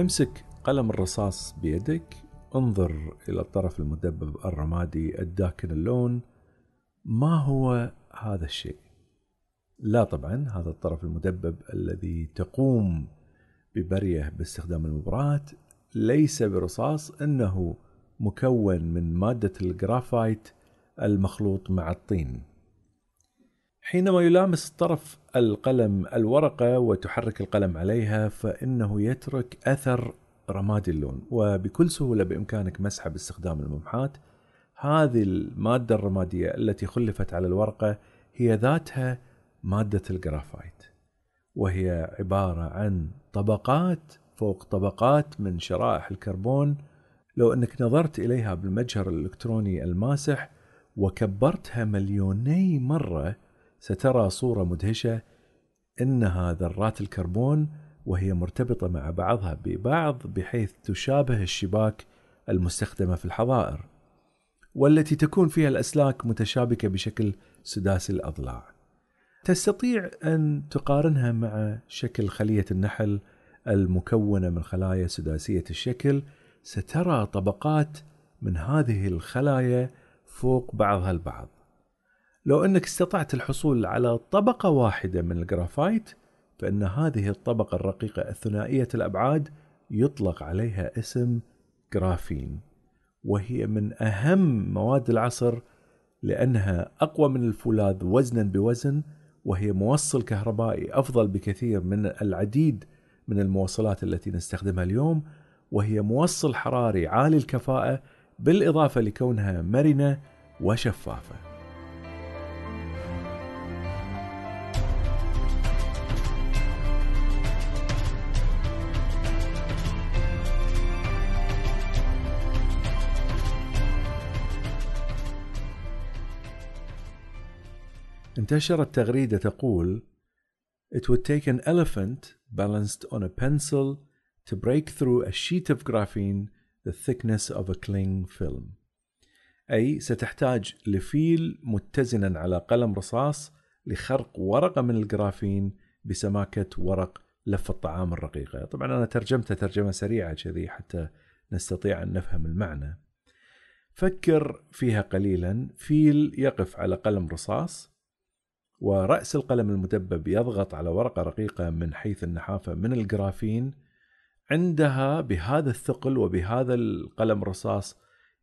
امسك قلم الرصاص بيدك انظر إلى الطرف المدبب الرمادي الداكن اللون. ما هو هذا الشيء؟ لا طبعا هذا الطرف المدبب الذي تقوم ببريه باستخدام المبراة ليس برصاص إنه مكون من مادة الجرافايت المخلوط مع الطين. حينما يلامس طرف القلم الورقة وتحرك القلم عليها فإنه يترك أثر رمادي اللون. وبكل سهولة بإمكانك مسحه باستخدام الممحاة. هذه المادة الرمادية التي خلفت على الورقة هي ذاتها مادة الجرافايت. وهي عبارة عن طبقات فوق طبقات من شرائح الكربون. لو أنك نظرت إليها بالمجهر الإلكتروني الماسح وكبرتها مليوني مرة سترى صورة مدهشة إنها ذرات الكربون وهي مرتبطة مع بعضها ببعض بحيث تشابه الشباك المستخدمة في الحظائر والتي تكون فيها الأسلاك متشابكة بشكل سداسي الأضلاع. تستطيع أن تقارنها مع شكل خلية النحل المكونة من خلايا سداسية الشكل. سترى طبقات من هذه الخلايا فوق بعضها البعض. لو إنك استطعت الحصول على طبقة واحدة من الجرافايت فإن هذه الطبقة الرقيقة الثنائية الأبعاد يطلق عليها اسم جرافين وهي من أهم مواد العصر لأنها أقوى من الفولاذ وزنا بوزن وهي موصل كهربائي أفضل بكثير من العديد من الموصلات التي نستخدمها اليوم وهي موصل حراري عالي الكفاءة بالإضافة لكونها مرنة وشفافة. انتشرت تغريدة تقول It would take an elephant balanced on a pencil to break through a sheet of graphene the thickness of a cling film. أي ستحتاج لفيل متزنا على قلم رصاص لخرق ورقة من الجرافين بسماكة ورق لف الطعام الرقيقة. طبعا أنا ترجمتها ترجمة سريعة كذي حتى نستطيع أن نفهم المعنى. فكر فيها قليلا. فيل يقف على قلم رصاص. ورأس القلم المدبب يضغط على ورقة رقيقة من حيث النحافة من الجرافين عندها بهذا الثقل وبهذا القلم الرصاص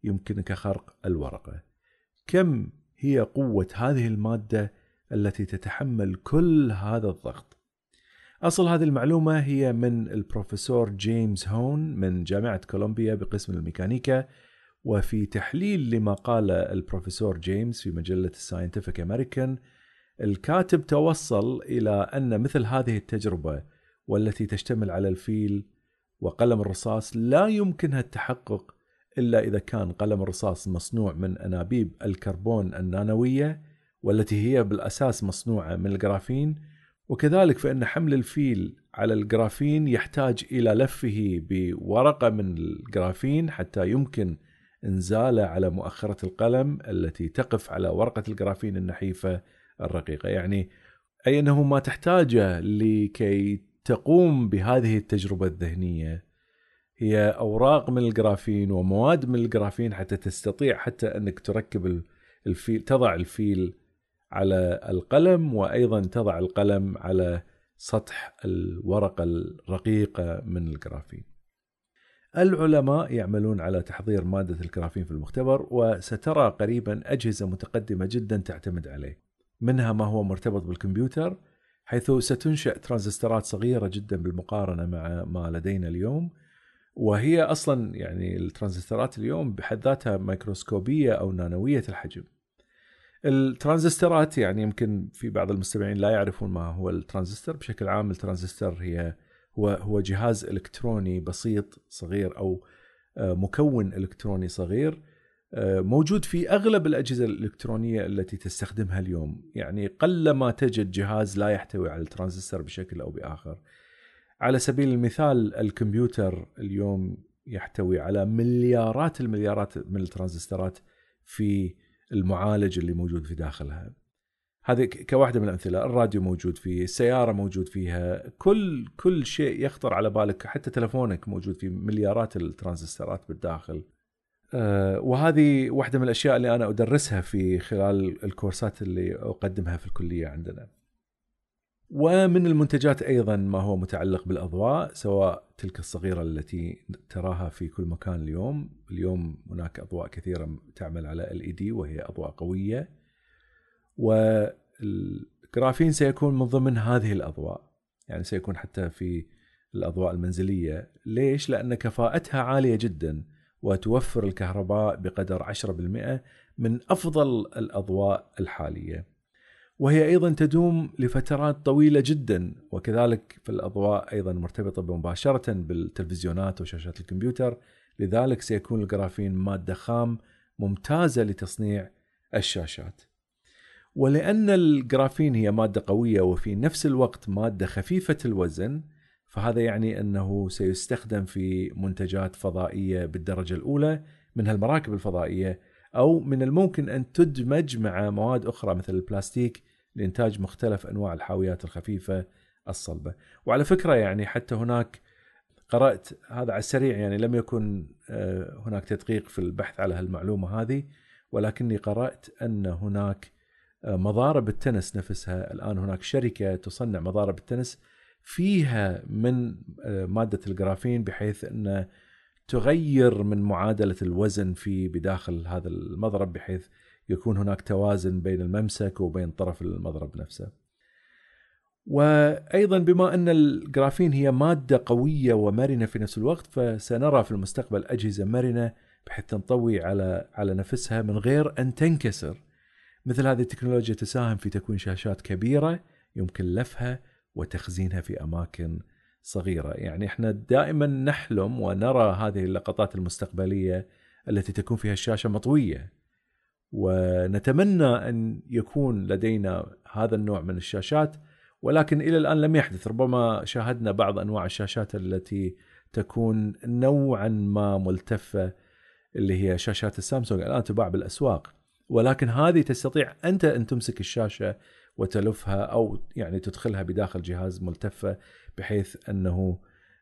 يمكنك خرق الورقة. كم هي قوة هذه المادة التي تتحمل كل هذا الضغط؟ أصل هذه المعلومة هي من البروفيسور جيمس هون من جامعة كولومبيا بقسم الميكانيكا وفي تحليل لما قال البروفيسور جيمس في مجلة ال Scientific American الكاتب توصل إلى أن مثل هذه التجربة والتي تشتمل على الفيل وقلم الرصاص لا يمكنها التحقق إلا إذا كان قلم الرصاص مصنوع من أنابيب الكربون النانوية والتي هي بالأساس مصنوعة من الجرافين. وكذلك فإن حمل الفيل على الجرافين يحتاج إلى لفه بورقة من الجرافين حتى يمكن إنزاله على مؤخرة القلم التي تقف على ورقة الجرافين النحيفة الرقيقة. يعني أي أنه ما تحتاجه لكي تقوم بهذه التجربة الذهنية. هي أوراق من الجرافين ومواد من الجرافين حتى تستطيع حتى أنك تركب الفيل تضع الفيل على القلم وأيضا تضع القلم على سطح الورقة الرقيقة من الجرافين. العلماء يعملون على تحضير مادة الجرافين في المختبر وسترى قريبا أجهزة متقدمة جدا تعتمد عليه. منها ما هو مرتبط بالكمبيوتر حيث ستنشأ ترانزستورات صغيرة جدا بالمقارنة مع ما لدينا اليوم. وهي أصلا يعني الترانزستورات اليوم بحد ذاتها ميكروسكوبية أو نانوية الحجم. الترانزستورات يعني يمكن في بعض المستمعين لا يعرفون ما هو الترانزستور. بشكل عام الترانزستور هي هو هو جهاز إلكتروني بسيط صغير أو آه، مكون إلكتروني صغير. موجود في أغلب الأجهزة الإلكترونية التي تستخدمها اليوم، يعني قل ما تجد جهاز لا يحتوي على الترانزستور بشكل أو بآخر. على سبيل المثال الكمبيوتر اليوم يحتوي على مليارات المليارات من الترانزستورات في المعالج اللي موجود في داخلها. هذه كواحدة من الأمثلة، الراديو موجود فيه، السيارة موجود فيها، كل كل شيء يخطر على بالك حتى تلفونك موجود فيه مليارات الترانزستورات بالداخل. آه، وهذه واحدة من الأشياء اللي أنا أدرسها في خلال الكورسات اللي أقدمها في الكلية عندنا. ومن المنتجات أيضا ما هو متعلق بالأضواء سواء تلك الصغيرة التي تراها في كل مكان اليوم. اليوم هناك أضواء كثيرة تعمل على ال وهي أضواء قوية. والجرافين سيكون من ضمن هذه الأضواء. يعني سيكون حتى في الأضواء المنزلية. ليش؟ لأن كفاءتها عالية جداً. وتوفر الكهرباء بقدر 10% من أفضل الأضواء الحالية. وهي أيضا تدوم لفترات طويلة جدا وكذلك في الأضواء أيضا مرتبطة مباشرة بالتلفزيونات وشاشات الكمبيوتر لذلك سيكون الجرافين مادة خام ممتازة لتصنيع الشاشات. ولأن الجرافين هي مادة قوية وفي نفس الوقت مادة خفيفة الوزن فهذا يعني أنه سيستخدم في منتجات فضائية بالدرجة الأولى من هالمراكب الفضائية أو من الممكن أن تدمج مع مواد أخرى مثل البلاستيك لإنتاج مختلف أنواع الحاويات الخفيفة الصلبة. وعلى فكرة يعني حتى هناك قرأت هذا على السريع يعني لم يكن آه، هناك تدقيق في البحث على هالمعلومة هذه ولكني قرأت أن هناك آه، مضارب التنس نفسها. الآن هناك شركة تصنع مضارب التنس فيها من آه، مادة الجرافين بحيث انه تغير من معادلة الوزن في بداخل هذا المضرب بحيث يكون هناك توازن بين الممسك وبين طرف المضرب نفسه. وأيضا بما إن الجرافين هي مادة قوية ومرنة في نفس الوقت فسنرى في المستقبل أجهزة مرنة بحيث تنطوي على على نفسها من غير أن تنكسر. مثل هذه التكنولوجيا تساهم في تكوين شاشات كبيرة يمكن لفها وتخزينها في أماكن صغيرة، يعني إحنا دائما نحلم ونرى هذه اللقطات المستقبلية التي تكون فيها الشاشه مطوية. ونتمنى أن يكون لدينا هذا النوع من الشاشات ولكن إلى الآن لم يحدث، ربما شاهدنا بعض أنواع الشاشات التي تكون نوعا ما ملتفة اللي هي شاشات السامسونج. الآن تباع بالأسواق. ولكن هذه تستطيع أنت أن تمسك الشاشة وتلفها أو يعني تدخلها بداخل جهاز ملتفة بحيث أنه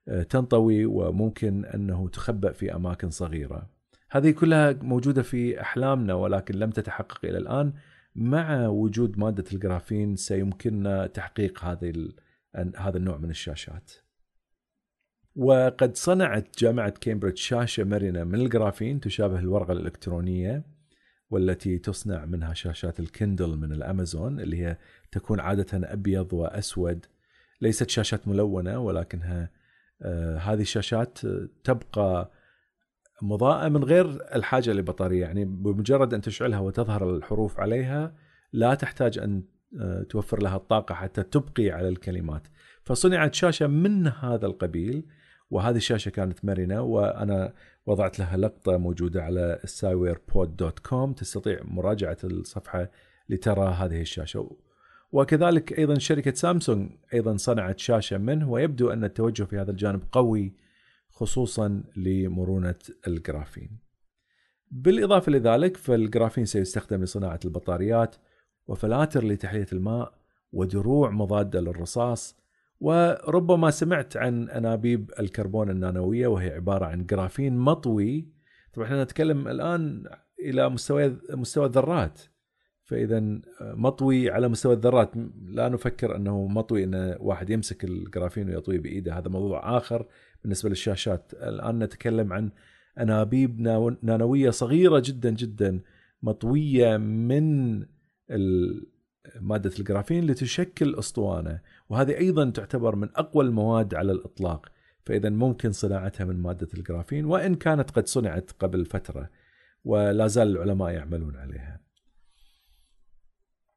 آه، تنطوي وممكن أنه تخبأ في أماكن صغيرة. هذه كلها موجودة في أحلامنا ولكن لم تتحقق إلى الآن مع وجود مادة الجرافين سيمكننا تحقيق هذه هذا النوع من الشاشات. وقد صنعت جامعة كامبريدج شاشة مرنة من الجرافين تشابه الورقة الإلكترونية والتي تصنع منها شاشات الكندل من الأمازون اللي هي تكون عادة أبيض وأسود. ليست شاشات ملونة ولكنها آه هذه الشاشات تبقى مضاءة من غير الحاجة لبطارية يعني بمجرد أن تشعلها وتظهر الحروف عليها لا تحتاج أن آه، توفر لها الطاقة حتى تبقي على الكلمات. فصنعت شاشة من هذا القبيل وهذه الشاشة كانت مرنة وأنا وضعت لها لقطة موجودة على ال Sciwarepod dot com تستطيع مراجعة الصفحة لترى هذه الشاشة. وكذلك أيضا شركة سامسونج أيضا صنعت شاشة منه ويبدو أن التوجه في هذا الجانب قوي خصوصا لمرونة الجرافين. بالإضافة لذلك فالجرافين سيستخدم لصناعة البطاريات وفلاتر لتحلية الماء ودروع مضادة للرصاص وربما سمعت عن أنابيب الكربون النانوية وهي عبارة عن جرافين مطوي. طبعا إحنا نتكلم الآن إلى مستوى مستوى الذرات. فاذا مطوي على مستوى الذرات. لا نفكر أنه مطوي إن واحد يمسك الجرافين ويطويه بإيده. هذا موضوع آخر بالنسبة للشاشات. الآن نتكلم عن أنابيب نانوية صغيرة جدا جدا مطوية من مادة الجرافين لتشكل أسطوانة وهذه أيضا تعتبر من أقوى المواد على الإطلاق فاذا ممكن صناعتها من مادة الجرافين وإن كانت قد صنعت قبل فترة ولا زال العلماء يعملون عليها.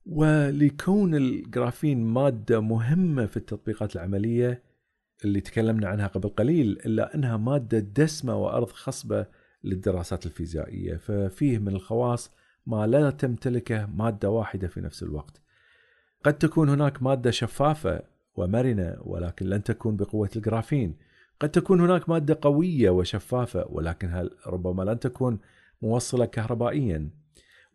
ولكون الجرافين مادة مهمة في التطبيقات العملية اللي تكلمنا عنها قبل قليل إلا أنها مادة دسمة وأرض خصبة للدراسات الفيزيائية ففيه من الخواص ما لا تمتلكه مادة واحدة في نفس الوقت. قد تكون هناك مادة شفافة ومرنة ولكن لن تكون بقوة الجرافين. قد تكون هناك مادة قوية وشفافة ولكن ربما لن تكون موصلة كهربائيا؟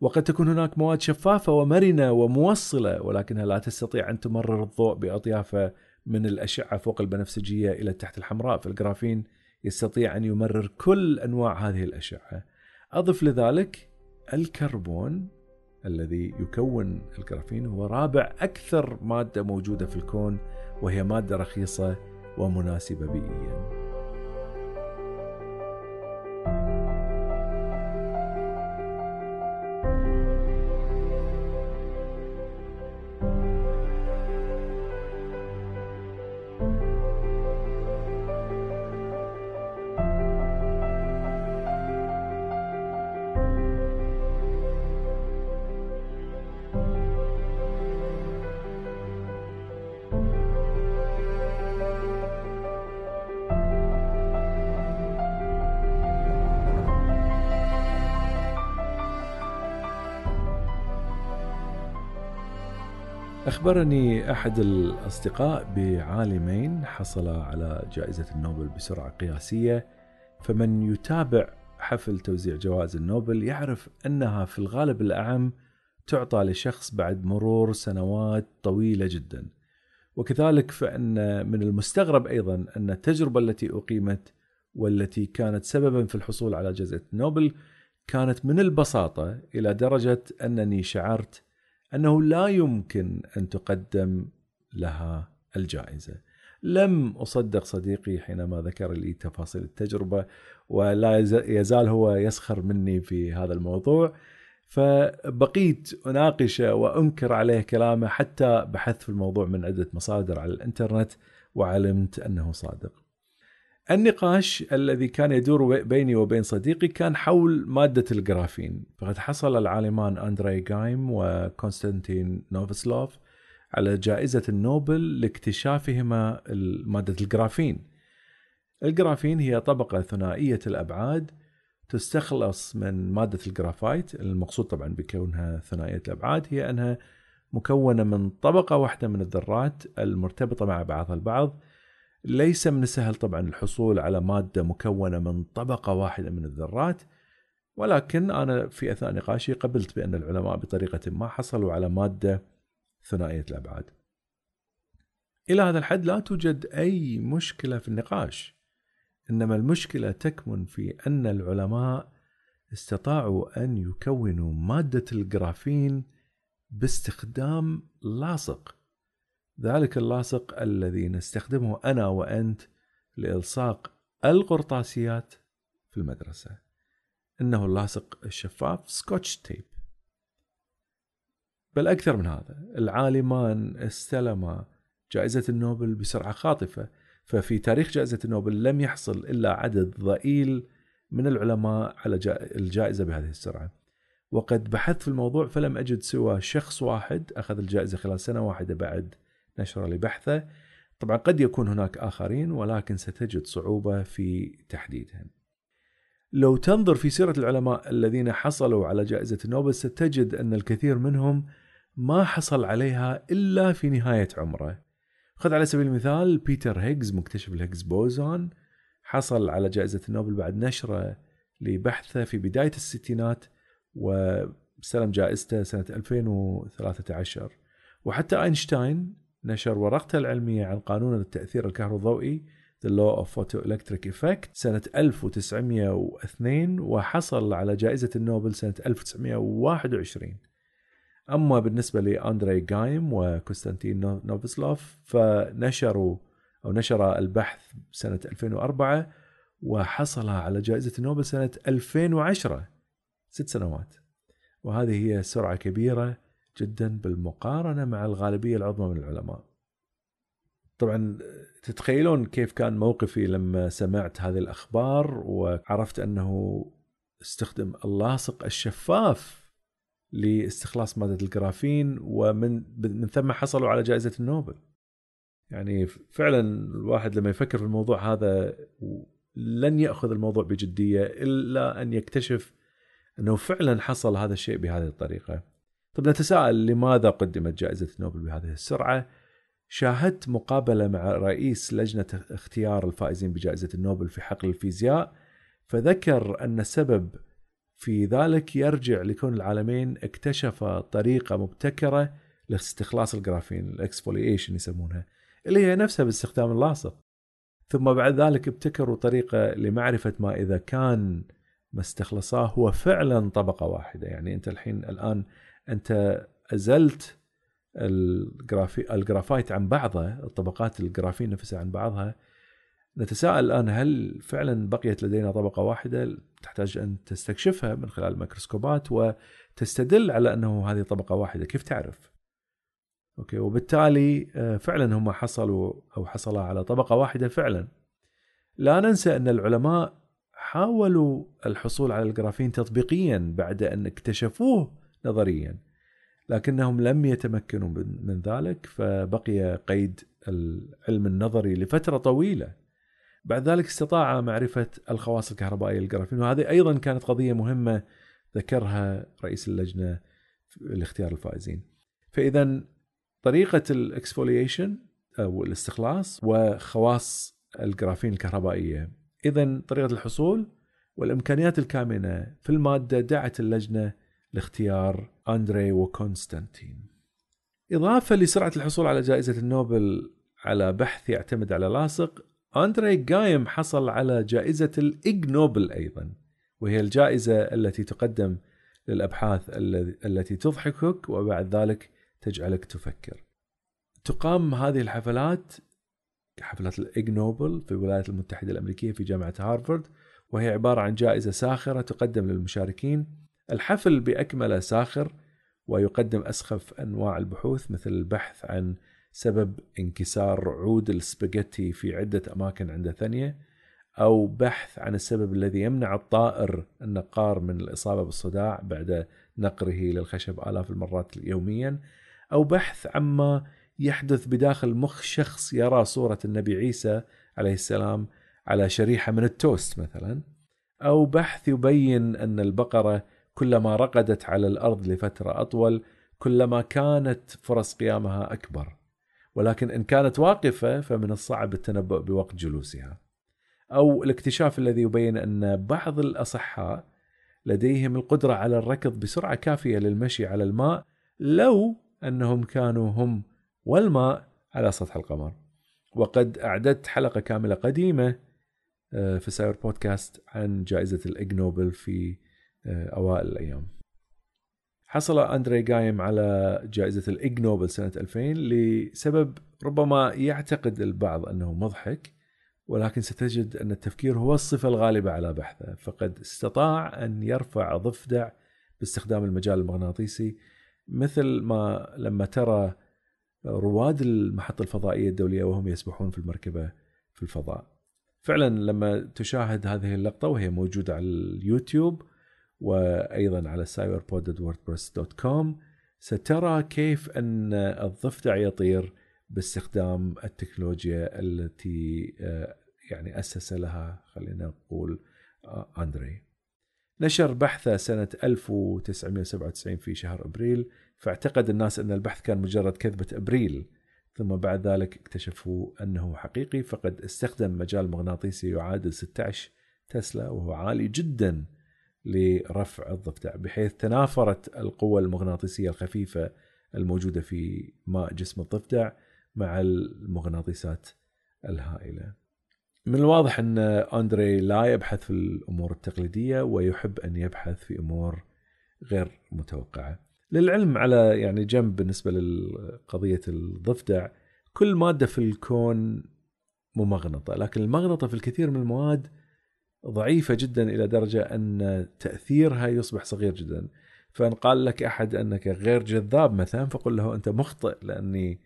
وقد تكون هناك مواد شفافة ومرنة وموصلة ولكنها لا تستطيع أن تمرر الضوء بأطيافه من الأشعة فوق البنفسجية إلى تحت الحمراء؟ فالجرافين يستطيع أن يمرر كل أنواع هذه الأشعة. أضف لذلك الكربون الذي يكون الجرافين هو رابع أكثر مادة موجودة في الكون وهي مادة رخيصة ومناسبة بيئيا. أخبرني أحد الأصدقاء بعالمين حصلا على جائزة النوبل بسرعة قياسية فمن يتابع حفل توزيع جوائز النوبل يعرف أنها في الغالب الأعم تعطى لشخص بعد مرور سنوات طويلة جدا. وكذلك فإن من المستغرب أيضا أن التجربة التي أقيمت والتي كانت سببا في الحصول على جائزة نوبل كانت من البساطة إلى درجة أنني شعرت أنه لا يمكن أن تقدم لها الجائزة. لم أصدق صديقي حينما ذكر لي تفاصيل التجربة ولا يزال هو يسخر مني في هذا الموضوع فبقيت اناقشه وأنكر عليه كلامه حتى بحثت في الموضوع من عدة مصادر على الإنترنت وعلمت أنه صادق. النقاش الذي كان يدور بيني وبين صديقي كان حول مادة الجرافين. فقد حصل العالمان أندري جايم وكونستانتين نوفسلوف على جائزة النوبل لاكتشافهما مادة الجرافين. الجرافين هي طبقة ثنائية الأبعاد تستخلص من مادة الجرافايت المقصود طبعا بكونها ثنائية الأبعاد هي أنها مكونة من طبقة واحدة من الذرات المرتبطة مع بعضها البعض ليس من السهل طبعا الحصول على مادة مكونة من طبقة واحدة من الذرات ولكن أنا في أثناء نقاشي قبلت بأن العلماء بطريقة ما حصلوا على مادة ثنائية الأبعاد. إلى هذا الحد لا توجد أي مشكلة في النقاش. إنما المشكلة تكمن في أن العلماء استطاعوا أن يكونوا مادة الجرافين باستخدام لاصق ذلك اللاصق الذي نستخدمه أنا وأنت لإلصاق القرطاسيات في المدرسة. إنه اللاصق الشفاف سكوتش تيب. بل أكثر من هذا العالمان استلما جائزة النوبل بسرعة خاطفة ففي تاريخ جائزة النوبل لم يحصل إلا عدد ضئيل من العلماء على الجائزة بهذه السرعة. وقد بحثت في الموضوع فلم أجد سوى شخص واحد أخذ الجائزة خلال سنة واحدة بعد نشر لبحثه. طبعا قد يكون هناك آخرين ولكن ستجد صعوبة في تحديدهم. لو تنظر في سيرة العلماء الذين حصلوا على جائزة نوبل ستجد أن الكثير منهم ما حصل عليها إلا في نهاية عمره. خذ على سبيل المثال بيتر هيجز مكتشف ال Higgs boson حصل على جائزة نوبل بعد نشره لبحثه في بداية الستينات واستلم جائزته سنة 2013 وحتى أينشتاين نشر ورقته العلمية عن قانون التأثير الكهروضوئي The Law of Photoelectric Effect سنة 1902 وحصل على جائزة النوبل سنة 1921 أما بالنسبة لأندري جايم وكونستانتين نوفسلوف فنشروا أو نشر البحث سنة 2004 وحصل على جائزة النوبل سنة 2010 ست سنوات. وهذه هي سرعة كبيرة جدا بالمقارنة مع الغالبية العظمى من العلماء. طبعا تتخيلون كيف كان موقفي لما سمعت هذه الأخبار وعرفت أنه استخدم اللاصق الشفاف لاستخلاص مادة الجرافين ومن من ثم حصلوا على جائزة النوبل. يعني فعلا الواحد لما يفكر في الموضوع هذا لن يأخذ الموضوع بجدية إلا أن يكتشف أنه فعلا حصل هذا الشيء بهذه الطريقة. طب نتساءل لماذا قدمت جائزة النوبل بهذه السرعة؟ شاهدت مقابلة مع رئيس لجنة اختيار الفائزين بجائزة النوبل في حقل الفيزياء فذكر أن السبب في ذلك يرجع لكون العالمين اكتشفا طريقة مبتكرة لاستخلاص الجرافين ال exfoliation يسمونها اللي هي نفسها باستخدام اللاصق ثم بعد ذلك ابتكروا طريقة لمعرفة ما إذا كان ما استخلصاه هو فعلا طبقة واحدة يعني أنت الحين الآن أنت أزلت الجرافي الجرافايت عن بعضها الطبقات الجرافين نفسها عن بعضها نتساءل الآن هل فعلا بقيت لدينا طبقة واحدة تحتاج أن تستكشفها من خلال الميكروسكوبات وتستدل على أنه هذه طبقة واحدة كيف تعرف؟ okay وبالتالي آه، فعلا هم حصلوا أو حصل على طبقة واحدة فعلا. لا ننسى أن العلماء حاولوا الحصول على الجرافين تطبيقيا بعد أن اكتشفوه نظريا. لكنهم لم يتمكنوا من ذلك فبقي قيد العلم النظري لفترة طويلة. بعد ذلك استطاع معرفة الخواص الكهربائية للجرافين وهذه أيضا كانت قضية مهمة ذكرها رئيس اللجنة لاختيار الفائزين. فاذا طريقة ال exfoliation أو الاستخلاص وخواص الجرافين الكهربائية. اذا طريقة الحصول والإمكانيات الكامنة في المادة دعت اللجنة لاختيار أندري وكونستانتين. إضافة لسرعة الحصول على جائزة النوبل على بحث يعتمد على لاصق أندري جايم حصل على جائزة ال Ig Nobel أيضا وهي الجائزة التي تقدم للأبحاث التي تضحكك وبعد ذلك تجعلك تفكر. تقام هذه الحفلات حفلات ال Ig Nobel في الولايات المتحدة الأمريكية في جامعة هارفارد وهي عبارة عن جائزة ساخرة تقدم للمشاركين الحفل باكمله ساخر ويقدم أسخف أنواع البحوث مثل البحث عن سبب انكسار عود السباجيتي في عدة أماكن عند ثانية أو بحث عن السبب الذي يمنع الطائر النقار من الإصابة بالصداع بعد نقره للخشب آلاف المرات يوميا أو بحث عما يحدث بداخل مخ شخص يرى صورة النبي عيسى عليه السلام على شريحة من التوست مثلا أو بحث يبين أن البقرة كلما رقدت على الأرض لفترة أطول كلما كانت فرص قيامها أكبر. ولكن إن كانت واقفة فمن الصعب التنبؤ بوقت جلوسها. أو الاكتشاف الذي يبين أن بعض الأصحاء لديهم القدرة على الركض بسرعة كافية للمشي على الماء لو أنهم كانوا هم والماء على سطح القمر. وقد أعددت حلقة كاملة قديمة آه، في Sciware بودكاست عن جائزة ال Ig Nobel في آه، أوائل الأيام. حصل أندري جايم على جائزة ال Ig Nobel سنة 2000 لسبب ربما يعتقد البعض أنه مضحك ولكن ستجد أن التفكير هو الصفة الغالبة على بحثه فقد استطاع أن يرفع ضفدع باستخدام المجال المغناطيسي مثل ما لما ترى رواد المحطة الفضائية الدولية وهم يسبحون في المركبة في الفضاء. فعلا لما تشاهد هذه اللقطة وهي موجودة على اليوتيوب وأيضا على cyberpod.wordpress.com سترى كيف أن الضفدع يطير باستخدام التكنولوجيا التي آه، يعني أسس لها خلينا نقول آه، أندري. نشر بحثه سنة 1997 في شهر أبريل. فاعتقد الناس أن البحث كان مجرد كذبة أبريل. ثم بعد ذلك اكتشفوا أنه حقيقي فقد استخدم مجال مغناطيسي يعادل 16 تسلا وهو عالي جدا. لرفع الضفدع بحيث تنافرت القوة المغناطيسية الخفيفة الموجودة في ماء جسم الضفدع مع المغناطيسات الهائلة. من الواضح أن أندري لا يبحث في الأمور التقليدية ويحب أن يبحث في أمور غير متوقعة. للعلم على يعني جنب بالنسبة لقضية الضفدع كل مادة في الكون ممغنطة، لكن المغنطة في الكثير من المواد ضعيفة جدا إلى درجة أن تأثيرها يصبح صغير جدا. فإن قال لك أحد أنك غير جذاب مثلا فقل له أنت مخطئ لأني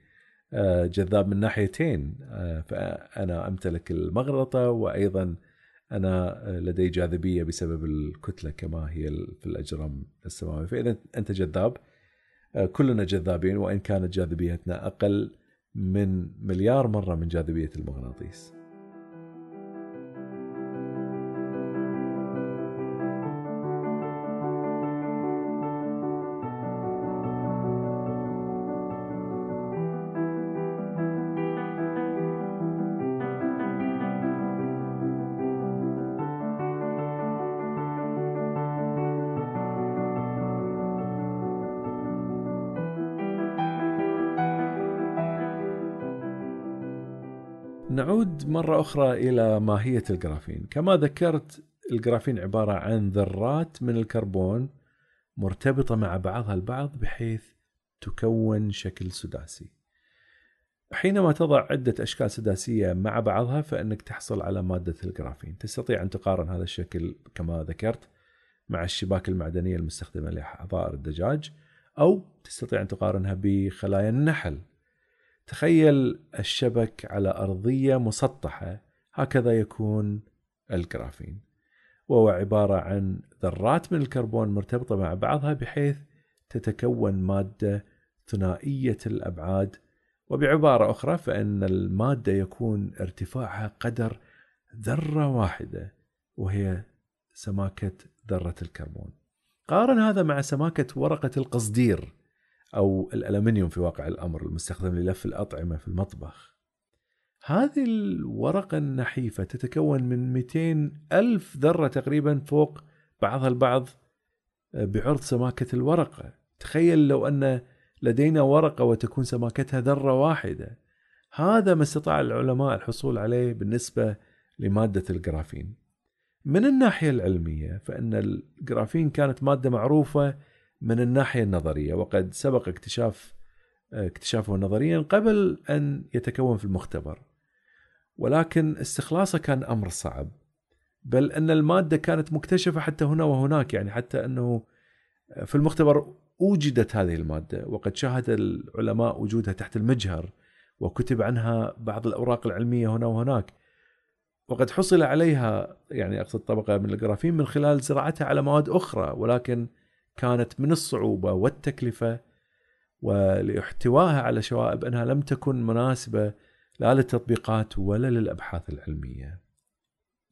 آه، جذاب من ناحيتين. آه، فأنا أمتلك المغنطة وأيضا أنا لدي جاذبية بسبب الكتلة كما هي في الأجرام السماوية. فإذا أنت جذاب كلنا جذابين وإن كانت جاذبيتنا أقل من مليار مرة من جاذبية المغناطيس. نعود مرة أخرى إلى ماهية الجرافين. كما ذكرت الجرافين عبارة عن ذرات من الكربون مرتبطة مع بعضها البعض بحيث تكون شكل سداسي. حينما تضع عدة أشكال سداسية مع بعضها فإنك تحصل على مادة الجرافين. تستطيع أن تقارن هذا الشكل كما ذكرت مع الشباك المعدنية المستخدمة لحظائر الدجاج أو تستطيع أن تقارنها بخلايا النحل. تخيل الشبك على أرضية مسطحة هكذا يكون الجرافين. وهو عبارة عن ذرات من الكربون مرتبطة مع بعضها بحيث تتكون مادة ثنائية الأبعاد. وبعبارة أخرى فإن المادة يكون ارتفاعها قدر ذرة واحدة وهي سماكة ذرة الكربون. قارن هذا مع سماكة ورقة القصدير. أو الألمنيوم في واقع الأمر المستخدم للف الأطعمة في المطبخ. هذه الورقة النحيفة تتكون من 200 ألف ذرة تقريبا فوق بعضها البعض آه، بعرض سماكة الورقة. تخيل لو أن لدينا ورقة وتكون سماكتها ذرة واحدة. هذا ما استطاع العلماء الحصول عليه بالنسبة لمادة الجرافين. من الناحية العلمية فإن الجرافين كانت مادة معروفة من الناحية النظرية وقد سبق اكتشاف اكتشافه نظريا قبل أن يتكون في المختبر. ولكن استخلاصه كان أمر صعب بل أن المادة كانت مكتشفة حتى هنا وهناك يعني حتى أنه في المختبر وجدت هذه المادة وقد شاهد العلماء وجودها تحت المجهر وكتب عنها بعض الأوراق العلمية هنا وهناك. وقد حصل عليها يعني أقصد طبقة من الجرافين من خلال زراعتها على مواد أخرى ولكن كانت من الصعوبة والتكلفة ولإحتوائها على شوائب أنها لم تكن مناسبة لا للتطبيقات ولا للأبحاث العلمية.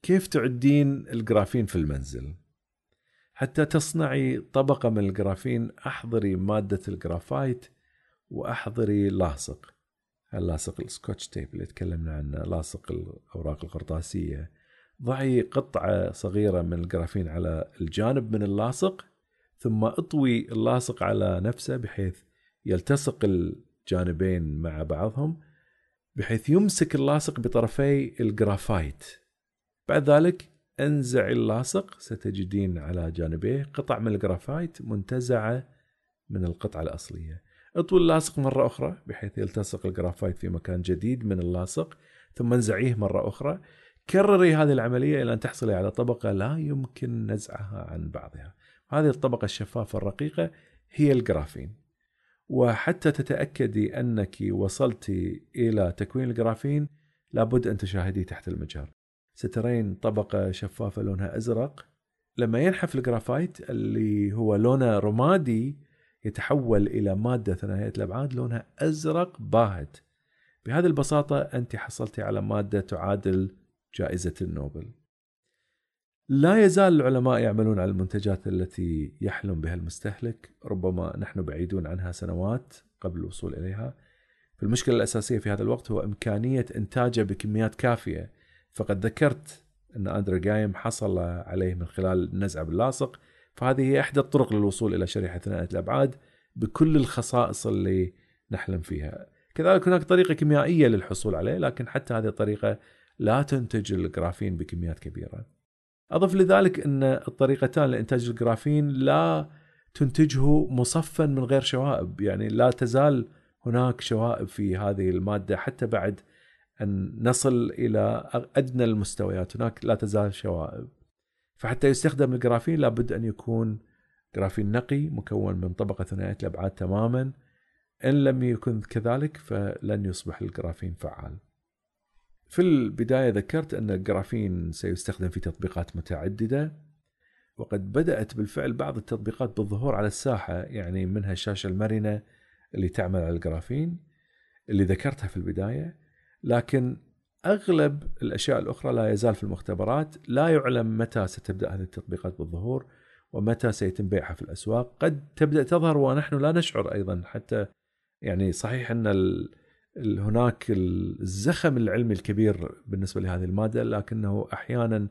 كيف تعدين الجرافين في المنزل؟ حتى تصنعي طبقة من الجرافين أحضري مادة الجرافايت وأحضري لاصق. اللاصق ال Scotch tape اللي تكلمنا عنه لاصق الأوراق القرطاسية. ضعي قطعة صغيرة من الجرافين على الجانب من اللاصق ثم اطوي اللاصق على نفسه بحيث يلتصق الجانبين مع بعضهم بحيث يمسك اللاصق بطرفي الجرافايت. بعد ذلك انزع اللاصق ستجدين على جانبيه قطع من الجرافايت منتزعة من القطعة الأصلية. اطوي اللاصق مرة أخرى بحيث يلتصق الجرافايت في مكان جديد من اللاصق ثم انزعيه مرة أخرى. كرري هذه العملية إلى أن تحصلي على طبقة لا يمكن نزعها عن بعضها. هذه الطبقة الشفافة الرقيقة هي الجرافين. وحتى تتأكدي أنك وصلت إلى تكوين الجرافين لابد أن تشاهدي تحت المجهر. سترين طبقة شفافة لونها أزرق. لما ينحف الجرافايت اللي هو لونه رمادي يتحول إلى مادة ثنائية الأبعاد لونها أزرق باهت. بهذه البساطة أنت حصلتي على مادة تعادل جائزة النوبل. لا يزال العلماء يعملون على المنتجات التي يحلم بها المستهلك ربما نحن بعيدون عنها سنوات قبل الوصول إليها. فالمشكلة الأساسية في هذا الوقت هو إمكانية إنتاجه بكميات كافية. فقد ذكرت أن أندرو جايم حصل عليه من خلال النزعه باللاصق فهذه هي إحدى الطرق للوصول إلى شريحة ثنائيه الأبعاد بكل الخصائص اللي نحلم فيها. كذلك هناك طريقة كيميائية للحصول عليه لكن حتى هذه الطريقة لا تنتج الجرافين بكميات كبيرة. أضف لذلك أن الطريقتان لإنتاج الجرافين لا تنتجه مصفا من غير شوائب. يعني لا تزال هناك شوائب في هذه المادة حتى بعد أن نصل إلى أدنى المستويات. هناك لا تزال شوائب. فحتى يستخدم الجرافين لابد أن يكون جرافين نقي مكون من طبقة ثنائية الأبعاد تماما. إن لم يكن كذلك فلن يصبح الجرافين فعال. في البداية ذكرت أن الجرافين سيستخدم في تطبيقات متعددة وقد بدأت بالفعل بعض التطبيقات بالظهور على الساحة يعني منها الشاشة المرنة اللي تعمل على الجرافين اللي ذكرتها في البداية. لكن أغلب الأشياء الأخرى لا يزال في المختبرات لا يعلم متى ستبدأ هذه التطبيقات بالظهور ومتى سيتم بيعها في الأسواق. قد تبدأ تظهر ونحن لا نشعر أيضا حتى يعني صحيح أن هناك الزخم العلمي الكبير بالنسبة لهذه المادة لكنه أحيانا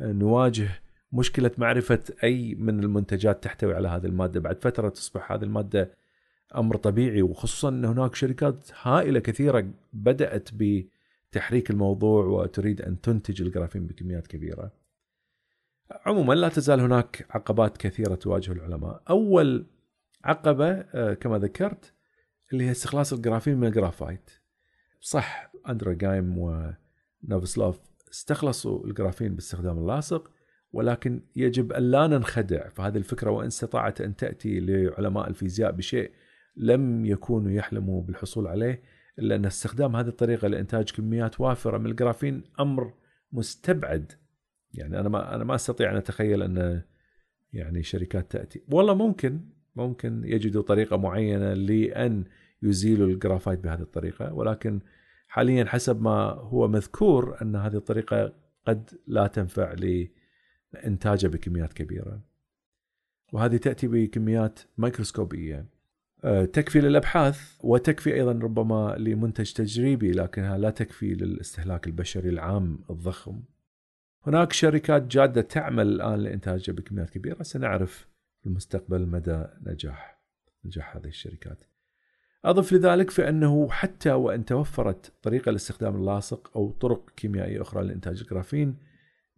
نواجه مشكلة معرفة أي من المنتجات تحتوي على هذه المادة بعد فترة تصبح هذه المادة أمر طبيعي وخصوصا إن هناك شركات هائلة كثيرة بدأت بتحريك الموضوع وتريد أن تنتج الجرافين بكميات كبيرة. عموما لا تزال هناك عقبات كثيرة تواجه العلماء. أول عقبة آه، كما ذكرت اللي هي استخلاص الجرافين من الجرافايت. صح أندري جايم ونوفوسيلوف استخلصوا الجرافين باستخدام اللاصق ولكن يجب أن لا ننخدع فهذه الفكرة وإن استطاعت أن تأتي لعلماء الفيزياء بشيء لم يكونوا يحلموا بالحصول عليه إلا أن استخدام هذه الطريقة لإنتاج كميات وافرة من الجرافين أمر مستبعد. يعني أنا ما أنا ما أستطيع أن أتخيل أن يعني شركات تأتي. والله ممكن ممكن يجدوا طريقة معينة لأن يزيلوا الجرافايت بهذه الطريقة ولكن حاليا حسب ما هو مذكور أن هذه الطريقة قد لا تنفع لانتاجه بكميات كبيرة. وهذه تأتي بكميات ميكروسكوبيه آه، تكفي للأبحاث وتكفي أيضا ربما لمنتج تجريبي لكنها لا تكفي للاستهلاك البشري العام الضخم. هناك شركات جادة تعمل الآن لانتاجه بكميات كبيرة سنعرف في المستقبل مدى نجاح نجاح هذه الشركات. أضف لذلك فإنه حتى وإن توفرت طريقة لاستخدام اللاصق أو طرق كيميائية أخرى لإنتاج الجرافين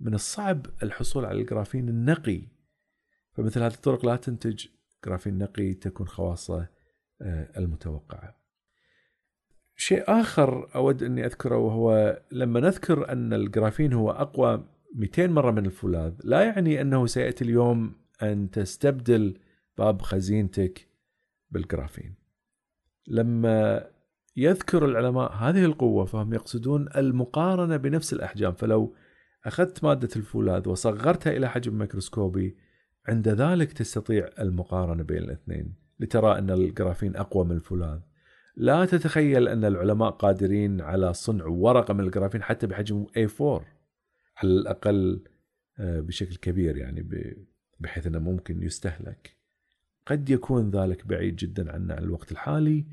من الصعب الحصول على الجرافين النقي فمثل هذه الطرق لا تنتج جرافين نقي تكون خواصة آه، المتوقعة شيء آخر أود أني أذكره وهو لما نذكر أن الجرافين هو أقوى 200 مرة من الفولاذ لا يعني أنه سيأتي اليوم أن تستبدل باب خزينتك بالجرافين. لما يذكر العلماء هذه القوة فهم يقصدون المقارنة بنفس الأحجام فلو أخذت مادة الفولاذ وصغرتها إلى حجم ميكروسكوبي عند ذلك تستطيع المقارنة بين الاثنين لترى أن الجرافين أقوى من الفولاذ. لا تتخيل أن العلماء قادرين على صنع ورقة من الجرافين حتى بحجم A4 على الأقل آه، بشكل كبير يعني بحيث أنه ممكن يستهلك. قد يكون ذلك بعيد جدا عنا الوقت الحالي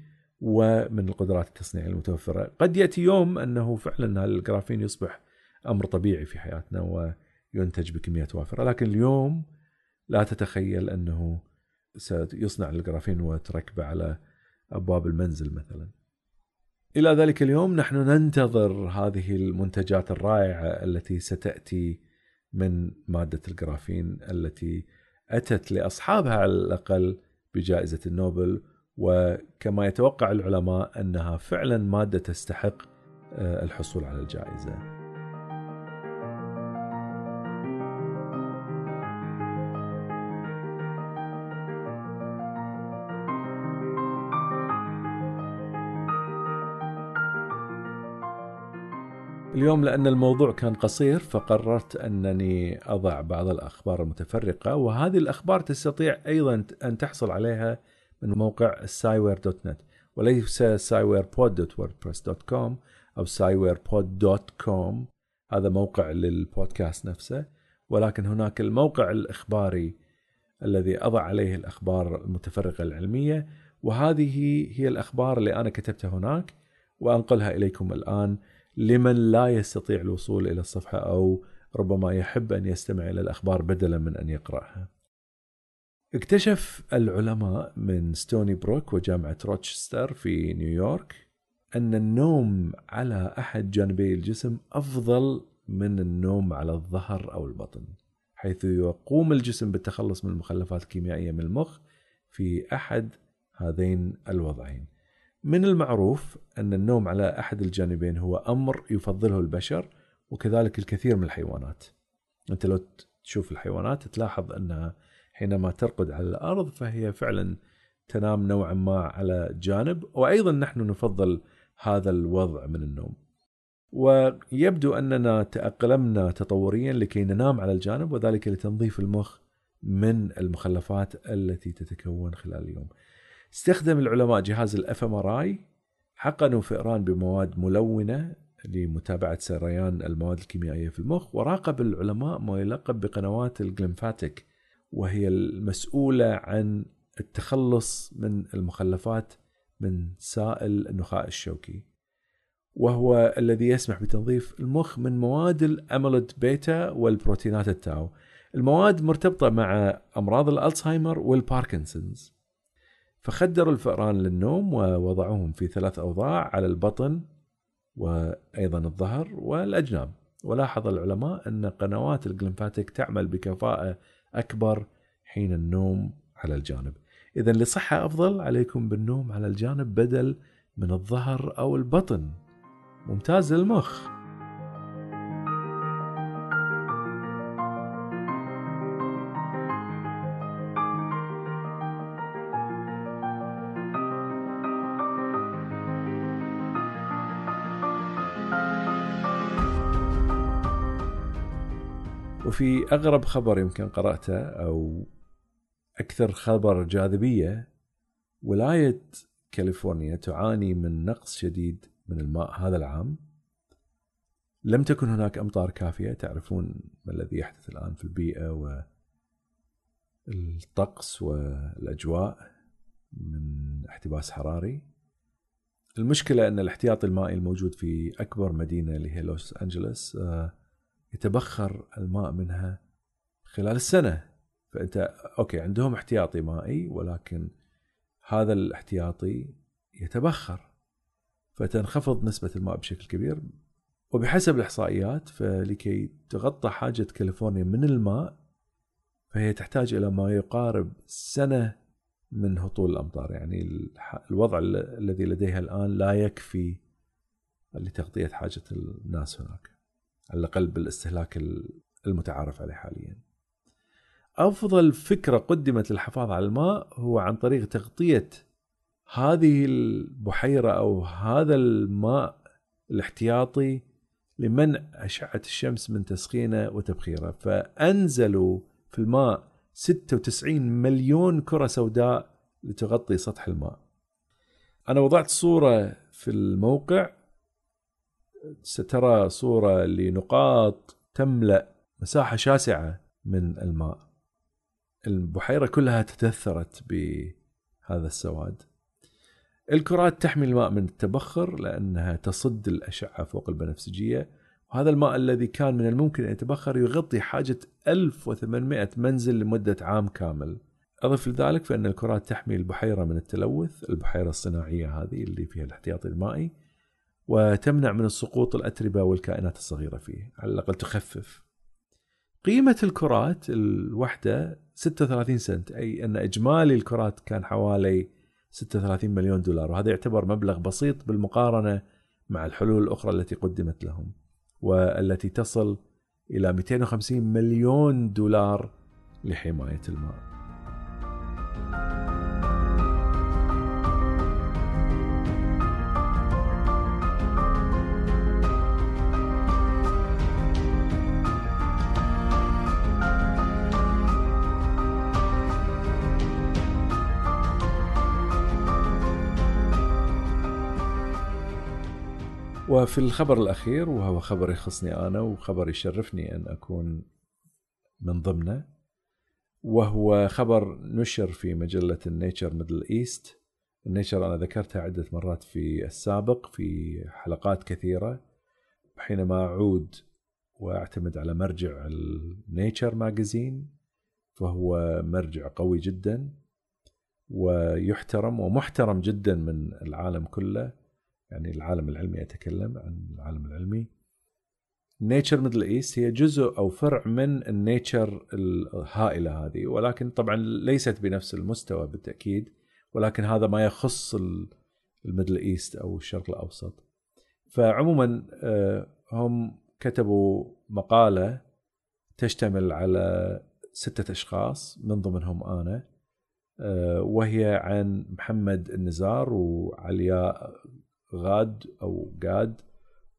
ومن القدرات التصنيعية المتوفرة. قد يأتي يوم أنه فعلا الجرافين يصبح أمر طبيعي في حياتنا وينتج بكميات وافرة. لكن اليوم لا تتخيل أنه سيصنع الجرافين وتركبه على أبواب المنزل مثلا. إلى ذلك اليوم نحن ننتظر هذه المنتجات الرائعة التي ستأتي من مادة الجرافين التي أتت لأصحابها على الأقل بجائزة النوبل وكما يتوقع العلماء أنها فعلا مادة تستحق آه، الحصول على الجائزة. اليوم لأن الموضوع كان قصير فقررت أنني أضع بعض الأخبار المتفرقة وهذه الأخبار تستطيع أيضا أن تحصل عليها من موقع ال Sciware dot net وليس Sciwarepod dot WordPress dot com أو Sciwarepod dot com هذا موقع للبودكاست نفسه ولكن هناك الموقع الإخباري الذي أضع عليه الأخبار المتفرقة العلمية وهذه هي الأخبار اللي أنا كتبتها هناك وأنقلها إليكم الآن لمن لا يستطيع الوصول إلى الصفحة أو ربما يحب أن يستمع إلى الأخبار بدلا من أن يقرأها. اكتشف العلماء من ستوني بروك وجامعة روتشستر في نيويورك أن النوم على أحد جانبي الجسم أفضل من النوم على الظهر أو البطن، حيث يقوم الجسم بالتخلص من المخلفات الكيميائية من المخ في أحد هذين الوضعين. من المعروف أن النوم على أحد الجانبين هو أمر يفضله البشر وكذلك الكثير من الحيوانات. أنت لو تشوف الحيوانات تلاحظ أنها حينما ترقد على الأرض فهي فعلا تنام نوعا ما على جانب وأيضا نحن نفضل هذا الوضع من النوم. ويبدو أننا تأقلمنا تطوريا لكي ننام على الجانب وذلك لتنظيف المخ من المخلفات التي تتكون خلال اليوم. استخدم العلماء جهاز ال fMRI حقنوا فئران بمواد ملونة لمتابعة سريان المواد الكيميائية في المخ وراقب العلماء ما يلقب بقنوات ال glymphatic وهي المسؤولة عن التخلص من المخلفات من سائل النخاع الشوكي. وهو الذي يسمح بتنظيف المخ من مواد ال amyloid beta والبروتينات ال tau. المواد مرتبطة مع أمراض الألزهايمر والباركنسونز فخدروا الفئران للنوم ووضعوهم في ثلاث أوضاع على البطن وأيضا الظهر والأجناب. ولاحظ العلماء أن قنوات الجلمفاتيك تعمل بكفاءة أكبر حين النوم على الجانب. إذا لصحة أفضل عليكم بالنوم على الجانب بدل من الظهر أو البطن. ممتاز للمخ. وفي أغرب خبر يمكن قرأته أو أكثر خبر جاذبية ولاية كاليفورنيا تعاني من نقص شديد من الماء هذا العام. لم تكن هناك أمطار كافية تعرفون ما الذي يحدث الآن في البيئة والطقس والأجواء من احتباس حراري. المشكلة أن الاحتياطي المائي الموجود في أكبر مدينة اللي هي لوس أنجلوس آه، يتبخر الماء منها خلال السنة. فأنت أوكي عندهم احتياطي مائي ولكن هذا الاحتياطي يتبخر فتنخفض نسبة الماء بشكل كبير. وبحسب الإحصائيات فلكي تغطى حاجة كاليفورنيا من الماء فهي تحتاج إلى ما يقارب سنة من هطول الأمطار. يعني الوضع الذي لديها الآن لا يكفي لتغطية حاجة الناس هناك. على الأقل بالاستهلاك المتعارف عليه حاليا. أفضل فكرة قدمت للحفاظ على الماء هو عن طريق تغطية هذه البحيرة أو هذا الماء الاحتياطي لمنع أشعة الشمس من تسخينه وتبخيره. فأنزلوا في الماء 96 مليون كرة سوداء لتغطي سطح الماء. أنا وضعت صورة في الموقع. سترى صورة لنقاط تملأ مساحة شاسعة من الماء. البحيرة كلها تتأثرت بهذا السواد. الكرات تحمي الماء من التبخر لأنها تصد الأشعة فوق البنفسجية وهذا الماء الذي كان من الممكن أن يتبخر يغطي حاجة 1800 منزل لمدة عام كامل. أضف لذلك فإن الكرات تحمي البحيرة من التلوث البحيرة الصناعية هذه اللي فيها الاحتياطي المائي. وتمنع من السقوط الأتربة والكائنات الصغيرة فيه على الأقل تخفف. قيمة الكرات الواحدة 36 سنت أي أن إجمالي الكرات كان حوالي 36 مليون دولار وهذا يعتبر مبلغ بسيط بالمقارنة مع الحلول الأخرى التي قدمت لهم والتي تصل إلى 250 مليون دولار لحماية الماء. وفي الخبر الأخير وهو خبر يخصني أنا وخبر يشرفني أن أكون من ضمنه وهو خبر نشر في مجلة ال Nature Middle East ال Nature أنا ذكرتها عدة مرات في السابق في حلقات كثيرة حينما أعود وأعتمد على مرجع ال Nature magazine فهو مرجع قوي جدا ويحترم ومحترم جدا من العالم كله. يعني العالم العلمي اتكلم عن العالم العلمي. Nature Middle East هي جزء أو فرع من ال Nature الهائلة هذه ولكن طبعا ليست بنفس المستوى بالتأكيد ولكن هذا ما يخص ال Middle East أو الشرق الأوسط. فعموما آه، هم كتبوا مقالة تشتمل على ستة أشخاص من ضمنهم أنا آه، وهي عن محمد النزار وعلياء غاد أو جاد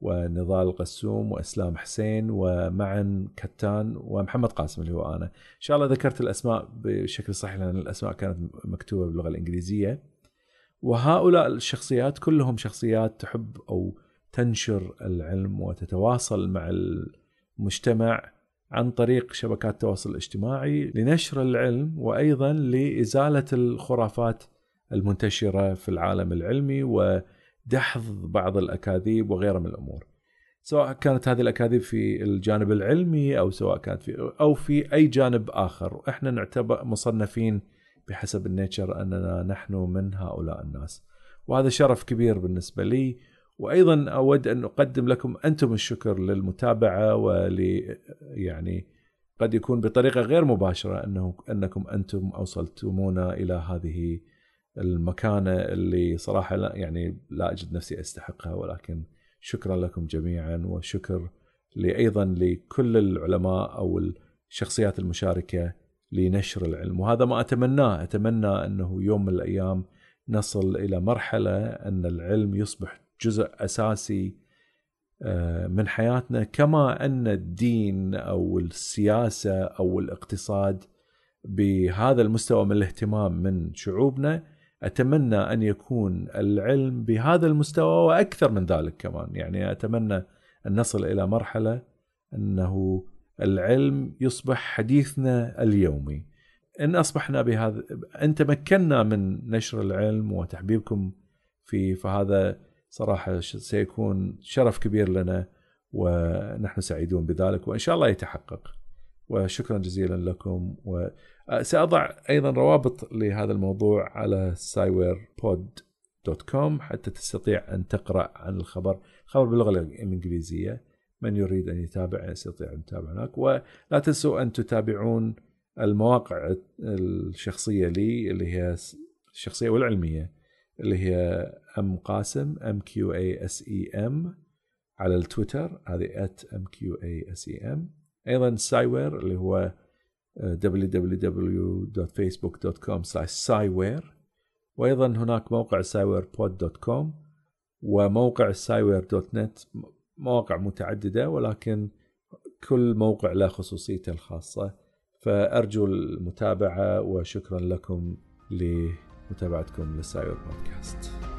ونضال القسوم وإسلام حسين ومعن كتان ومحمد قاسم اللي هو أنا. إن شاء الله ذكرت الأسماء بشكل صحيح لأن الأسماء كانت مكتوبة باللغة الإنجليزية. وهؤلاء الشخصيات كلهم شخصيات تحب أو تنشر العلم وتتواصل مع المجتمع عن طريق شبكات التواصل الاجتماعي لنشر العلم وأيضا لإزالة الخرافات المنتشرة في العالم العلمي ودحض بعض الأكاذيب وغيرها من الأمور. سواء كانت هذه الأكاذيب في الجانب العلمي أو سواء كانت في أو في أي جانب آخر، إحنا نعتبر مصنفين بحسب النيتشر أننا نحن من هؤلاء الناس. وهذا شرف كبير بالنسبة لي وأيضا أود أن أقدم لكم أنتم الشكر للمتابعة ول يعني قد يكون بطريقة غير مباشرة انه أنكم أنتم أوصلتمونا إلى هذه المكانه اللي صراحة لا يعني لا أجد نفسي أستحقها ولكن شكرا لكم جميعا وشكر أيضا لكل العلماء أو الشخصيات المشاركة لنشر العلم. وهذا ما أتمناه أتمنى أنه يوم من الأيام نصل إلى مرحلة أن العلم يصبح جزء أساسي آه، من حياتنا. كما أن الدين أو السياسة أو الاقتصاد بهذا المستوى من الاهتمام من شعوبنا أتمنى أن يكون العلم بهذا المستوى وأكثر من ذلك كمان. يعني أتمنى أن نصل إلى مرحلة أنه العلم يصبح حديثنا اليومي. إن أصبحنا بهذا إن تمكنا من نشر العلم وتحبيبكم فيه فهذا صراحة سيكون شرف كبير لنا ونحن سعيدون بذلك وإن شاء الله يتحقق. وشكرا جزيلا لكم وساضع أيضا روابط لهذا الموضوع على Sciware dot com حتى تستطيع أن تقرأ عن الخبر. خبر باللغة الإنجليزية. من يريد أن يتابع يستطيع أن يتابع هناك. ولا تنسوا أن تتابعون المواقع الشخصية لي اللي هي الشخصية والعلمية اللي هي أم قاسم M Q A S I M على التويتر. هذه at M Q A S I M أيضا Sciware اللي هو www.facebook.com Sciware وأيضا هناك موقع Sciwarepod.com وموقع نت مواقع متعددة ولكن كل موقع له خصوصيته الخاصة. فأرجو المتابعة وشكرا لكم لمتابعتكم للسايبر بودكاست